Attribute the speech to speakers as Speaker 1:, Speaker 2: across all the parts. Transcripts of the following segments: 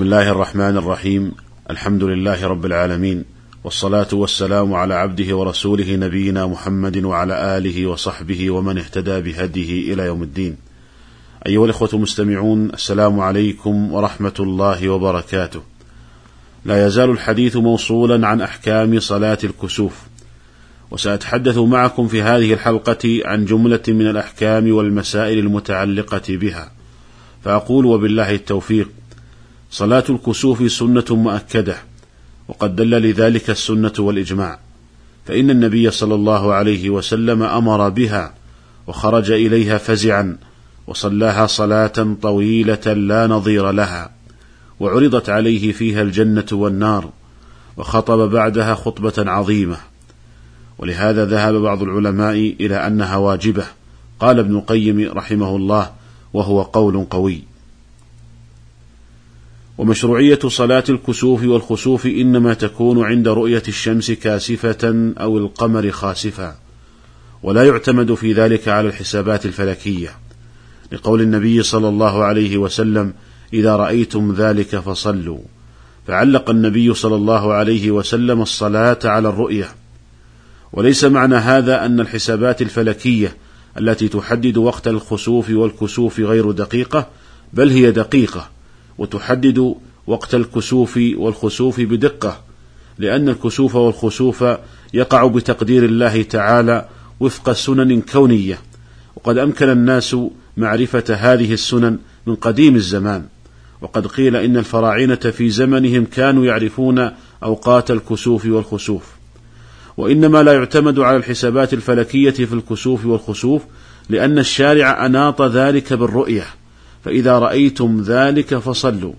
Speaker 1: بسم الله الرحمن الرحيم. الحمد لله رب العالمين. والصلاة والسلام على عبده ورسوله نبينا محمد وعلى آله وصحبه ومن اهتدى بهديه إلى يوم الدين. أيها الإخوة المستمعون السلام عليكم ورحمة الله وبركاته. لا يزال الحديث موصولا عن أحكام صلاة الكسوف. وسأتحدث معكم في هذه الحلقة عن جملة من الأحكام والمسائل المتعلقة بها. فأقول وبالله التوفيق. صلاة الكسوف سنة مؤكدة وقد دل لذلك السنة والإجماع فإن النبي صلى الله عليه وسلم أمر بها وخرج إليها فزعا وصلاها صلاة طويلة لا نظير لها وعرضت عليه فيها الجنة والنار وخطب بعدها خطبة عظيمة. ولهذا ذهب بعض العلماء إلى أنها واجبة. قال ابن القيم رحمه الله وهو قول قوي. ومشروعية صلاة الكسوف والخسوف إنما تكون عند رؤية الشمس كاسفة أو القمر خاسفا ولا يعتمد في ذلك على الحسابات الفلكية. لقول النبي صلى الله عليه وسلم إذا رأيتم ذلك فصلوا فعلق النبي صلى الله عليه وسلم الصلاة على الرؤية. وليس معنى هذا أن الحسابات الفلكية التي تحدد وقت الخسوف والكسوف غير دقيقة بل هي دقيقة. وتحدد وقت الكسوف والخسوف بدقة لأن الكسوف والخسوف يقع بتقدير الله تعالى وفق سنن كونية وقد أمكن الناس معرفة هذه السنن من قديم الزمان. وقد قيل إن الفراعنة في زمنهم كانوا يعرفون أوقات الكسوف والخسوف. وإنما لا يعتمد على الحسابات الفلكية في الكسوف والخسوف لأن الشارع أناط ذلك بالرؤية. فإذا رأيتم ذلك فصلوا.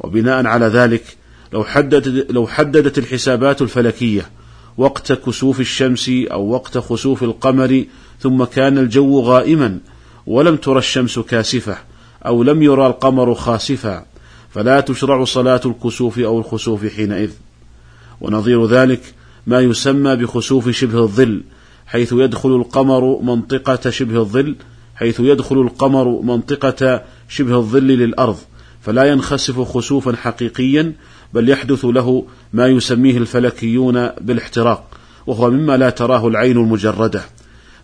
Speaker 1: وبناء على ذلك لو حددت, لو حددت الحسابات الفلكية وقت كسوف الشمس أو وقت خسوف القمر ثم كان الجو غائما ولم ترى الشمس كاسفة أو لم يرى القمر خاسفا فلا تشرع صلاة الكسوف أو الخسوف حينئذ. ونظير ذلك ما يسمى بخسوف شبه الظل حيث يدخل القمر منطقة شبه الظل حيث يدخل القمر منطقة شبه الظل للأرض فلا ينخسف خسوفا حقيقيا بل يحدث له ما يسميه الفلكيون بالاحتراق وهو مما لا تراه العين المجردة.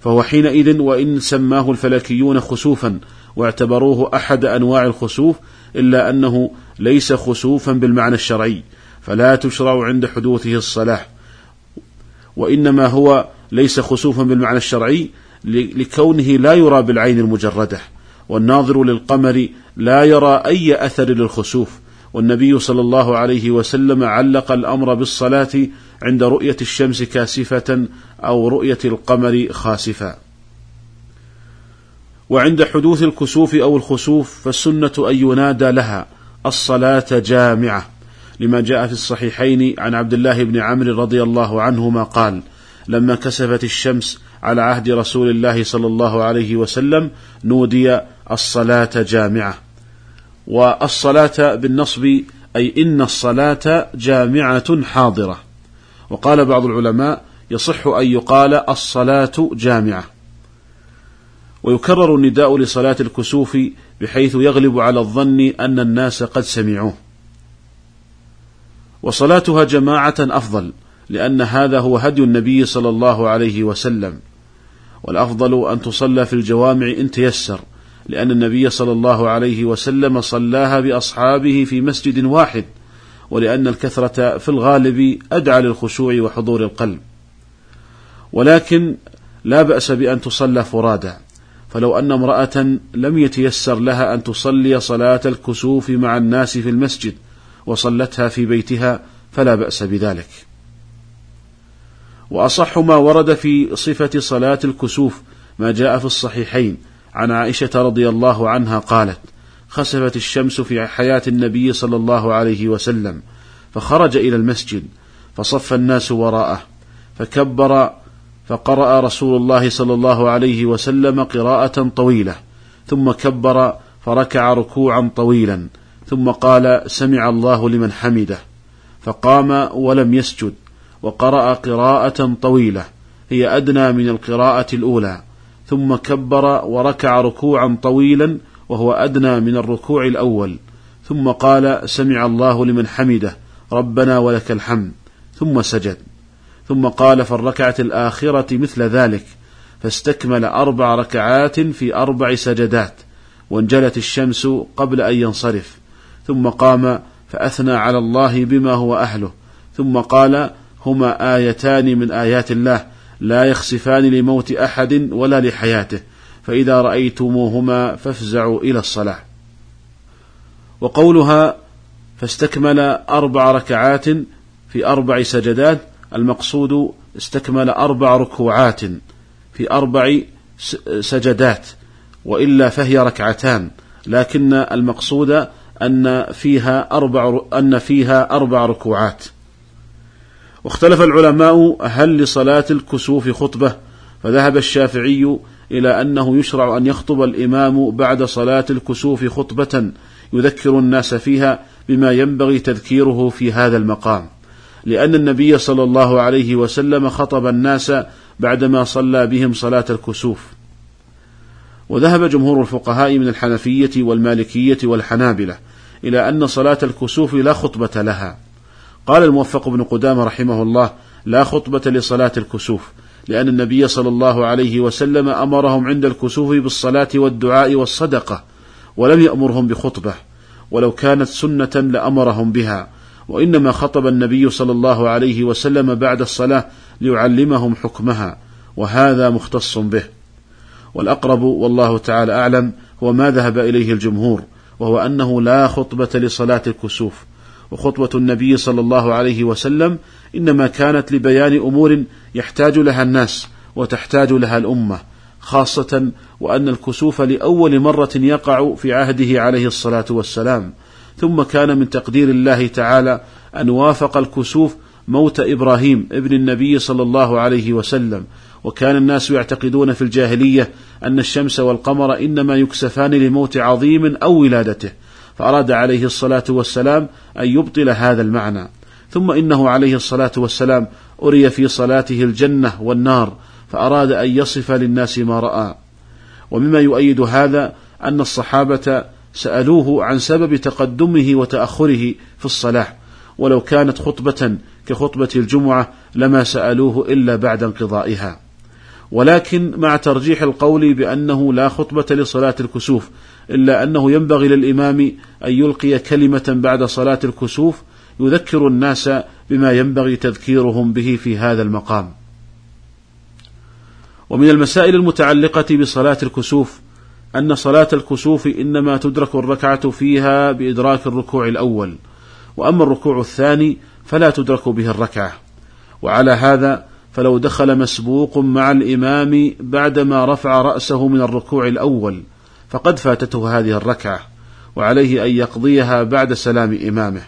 Speaker 1: فهو حينئذ وإن سماه الفلكيون خسوفا واعتبروه أحد أنواع الخسوف إلا أنه ليس خسوفا بالمعنى الشرعي فلا تشرع عند حدوثه الصلاة وإنما هو ليس خسوفا بالمعنى الشرعي لكونه لا يرى بالعين المجردة. والناظر للقمر لا يرى أي أثر للخسوف. والنبي صلى الله عليه وسلم علق الأمر بالصلاة عند رؤية الشمس كاسفة أو رؤية القمر خاسفا وعند حدوث الكسوف أو الخسوف فالسنة أن ينادى لها الصلاة جامعة لما جاء في الصحيحين عن عبد الله بن عمرو رضي الله عنهما قال لما كسفت الشمس على عهد رسول الله صلى الله عليه وسلم نودي الصلاة جامعة. والصلاة بالنصب أي إن الصلاة جامعة حاضرة. وقال بعض العلماء يصح أن يقال الصلاة جامعة. ويكرر النداء لصلاة الكسوف بحيث يغلب على الظن أن الناس قد سمعوه. وصلاتها جماعة أفضل لأن هذا هو هدي النبي صلى الله عليه وسلم. والأفضل أن تصلى في الجوامع إن تيسر. لأن النبي صلى الله عليه وسلم صلاها بأصحابه في مسجد واحد ولأن الكثرة في الغالب أدعى للخشوع وحضور القلب. ولكن لا بأس بأن تصلى فرادى فلو أن امرأة لم يتيسر لها أن تصلي صلاة الكسوف مع الناس في المسجد وصلتها في بيتها فلا بأس بذلك. وأصح ما ورد في صفة صلاة الكسوف ما جاء في الصحيحين عن عائشة رضي الله عنها قالت: خسفت الشمس في حياة النبي صلى الله عليه وسلم، فخرج إلى المسجد، فصف الناس وراءه، فكبر فقرأ رسول الله صلى الله عليه وسلم قراءة طويلة، ثم كبر فركع ركوعا طويلا، ثم قال: سمع الله لمن حمده، فقام ولم يسجد، وقرأ قراءة طويلة هي أدنى من القراءة الأولى. ثم كبر وركع ركوعا طويلا وهو أدنى من الركوع الأول. ثم قال سمع الله لمن حمده ربنا ولك الحمد. ثم سجد. ثم قال في الركعة الآخرة مثل ذلك فاستكمل أربع ركعات في أربع سجدات وانجلت الشمس قبل أن ينصرف. ثم قام فأثنى على الله بما هو أهله. ثم قال هما آيتان من آيات الله لا يخسفان لموت أحد ولا لحياته فإذا رأيتموهما فافزعوا إلى الصلاة. وقولها فاستكمل أربع ركعات في أربع سجدات المقصود استكمل أربع ركوعات في أربع سجدات وإلا فهي ركعتان. لكن المقصود أن فيها أربع أن فيها أربع ركوعات. واختلف العلماء هل لصلاة الكسوف خطبة فذهب الشافعي إلى أنه يشرع أن يخطب الإمام بعد صلاة الكسوف خطبة يذكر الناس فيها بما ينبغي تذكيره في هذا المقام لأن النبي صلى الله عليه وسلم خطب الناس بعدما صلى بهم صلاة الكسوف. وذهب جمهور الفقهاء من الحنفية والمالكية والحنابلة إلى أن صلاة الكسوف لا خطبة لها. قال الموفق بن قدامة رحمه الله لا خطبة لصلاة الكسوف لأن النبي صلى الله عليه وسلم أمرهم عند الكسوف بالصلاة والدعاء والصدقة ولم يأمرهم بخطبة ولو كانت سنة لأمرهم بها وإنما خطب النبي صلى الله عليه وسلم بعد الصلاة ليعلمهم حكمها وهذا مختص به. والأقرب والله تعالى أعلم هو ما ذهب إليه الجمهور وهو أنه لا خطبة لصلاة الكسوف وخطبة النبي صلى الله عليه وسلم إنما كانت لبيان أمور يحتاج لها الناس وتحتاج لها الأمة خاصة وأن الكسوف لأول مرة يقع في عهده عليه الصلاة والسلام. ثم كان من تقدير الله تعالى أن وافق الكسوف موت إبراهيم ابن النبي صلى الله عليه وسلم. وكان الناس يعتقدون في الجاهلية أن الشمس والقمر إنما يكسفان لموت عظيم أو ولادته. فأراد عليه الصلاة والسلام أن يبطل هذا المعنى. ثم إنه عليه الصلاة والسلام أري في صلاته الجنة والنار فأراد أن يصف للناس ما رأى. ومما يؤيد هذا أن الصحابة سألوه عن سبب تقدمه وتأخره في الصلاة ولو كانت خطبة كخطبة الجمعة لما سألوه إلا بعد انقضائها. ولكن مع ترجيح القول بأنه لا خطبة لصلاة الكسوف إلا أنه ينبغي للإمام أن يلقي كلمة بعد صلاة الكسوف يذكر الناس بما ينبغي تذكيرهم به في هذا المقام. ومن المسائل المتعلقة بصلاة الكسوف أن صلاة الكسوف إنما تدرك الركعة فيها بإدراك الركوع الأول، وأما الركوع الثاني فلا تدرك به الركعة، وعلى هذا فلو دخل مسبوق مع الإمام بعدما رفع رأسه من الركوع الأول فقد فاتته هذه الركعة وعليه أن يقضيها بعد سلام إمامه.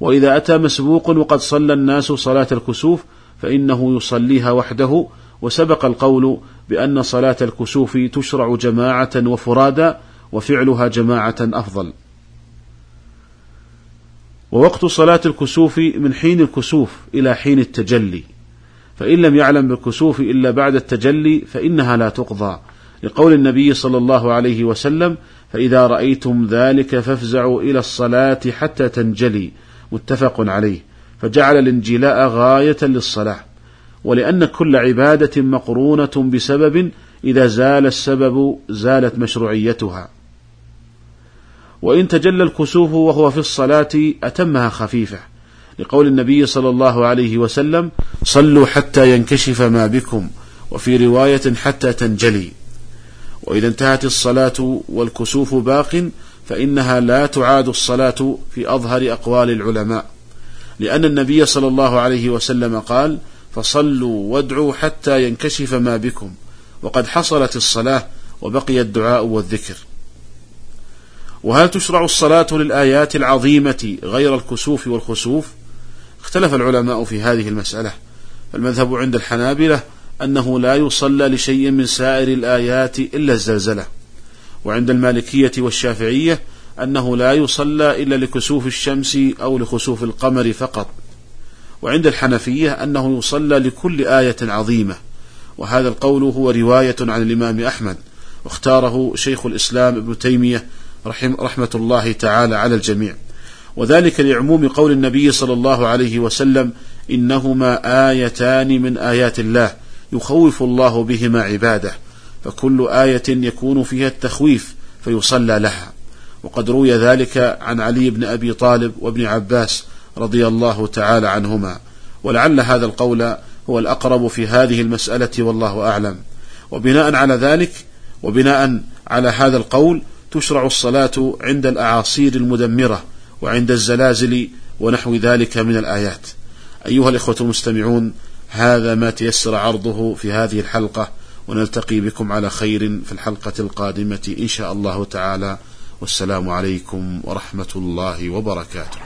Speaker 1: وإذا أتى مسبوق وقد صلى الناس صلاة الكسوف فإنه يصليها وحده. وسبق القول بأن صلاة الكسوف تشرع جماعة وفرادا وفعلها جماعة أفضل. ووقت صلاة الكسوف من حين الكسوف إلى حين التجلي. فإن لم يعلم بالكسوف إلا بعد التجلي فإنها لا تقضى. لقول النبي صلى الله عليه وسلم فإذا رأيتم ذلك فافزعوا إلى الصلاة حتى تنجلي. متفق عليه. فجعل الانجلاء غاية للصلاة. ولأن كل عبادة مقرونة بسبب إذا زال السبب زالت مشروعيتها. وإن تجلى الكسوف وهو في الصلاة أتمها خفيفة. لقول النبي صلى الله عليه وسلم صلوا حتى ينكشف ما بكم. وفي رواية حتى تنجلي. وإذا انتهت الصلاة والكسوف باق فإنها لا تعاد الصلاة في أظهر أقوال العلماء. لأن النبي صلى الله عليه وسلم قال فصلوا وادعوا حتى ينكشف ما بكم وقد حصلت الصلاة وبقي الدعاء والذكر. وهل تشرع الصلاة للآيات العظيمة غير الكسوف والخسوف؟ اختلف العلماء في هذه المسألة. فالمذهب عند الحنابلة أنه لا يصلى لشيء من سائر الآيات إلا الزلزلة. وعند المالكية والشافعية أنه لا يصلى إلا لكسوف الشمس أو لخسوف القمر فقط. وعند الحنفية أنه يصلى لكل آية عظيمة. وهذا القول هو رواية عن الإمام أحمد واختاره شيخ الإسلام ابن تيمية رحم رحمة الله تعالى على الجميع. وذلك لعموم قول النبي صلى الله عليه وسلم إنهما آيتان من آيات الله. يخوف الله بهما عباده فكل آية يكون فيها التخويف فيصلى لها. وقد روي ذلك عن علي بن أبي طالب وابن عباس رضي الله تعالى عنهما. ولعل هذا القول هو الأقرب في هذه المسألة والله أعلم. وبناء على ذلك وبناء على هذا القول تشرع الصلاة عند الأعاصير المدمرة وعند الزلازل ونحو ذلك من الآيات. أيها الإخوة المستمعون هذا ما تيسر عرضه في هذه الحلقة ونلتقي بكم على خير في الحلقة القادمة إن شاء الله تعالى. والسلام عليكم ورحمة الله وبركاته.